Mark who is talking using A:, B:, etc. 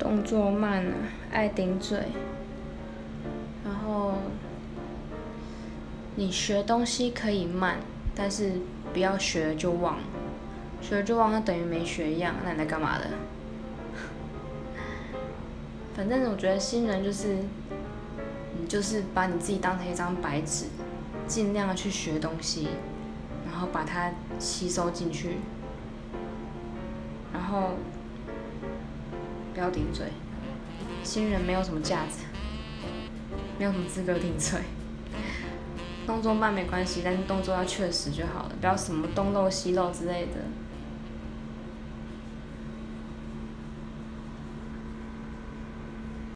A: 动作慢啊，爱顶嘴，然后你学东西可以慢，但是不要学了就忘，学了就忘，那等于没学一样，那你在干嘛的？反正我觉得新人就是，你就是把你自己当成一张白纸，尽量去学东西，然后把它吸收进去，然后不要顶嘴。新人没有什么价值，没有什么资格顶嘴。动作慢没关系，但是动作要确实就好了，不要什么东漏西漏之类的。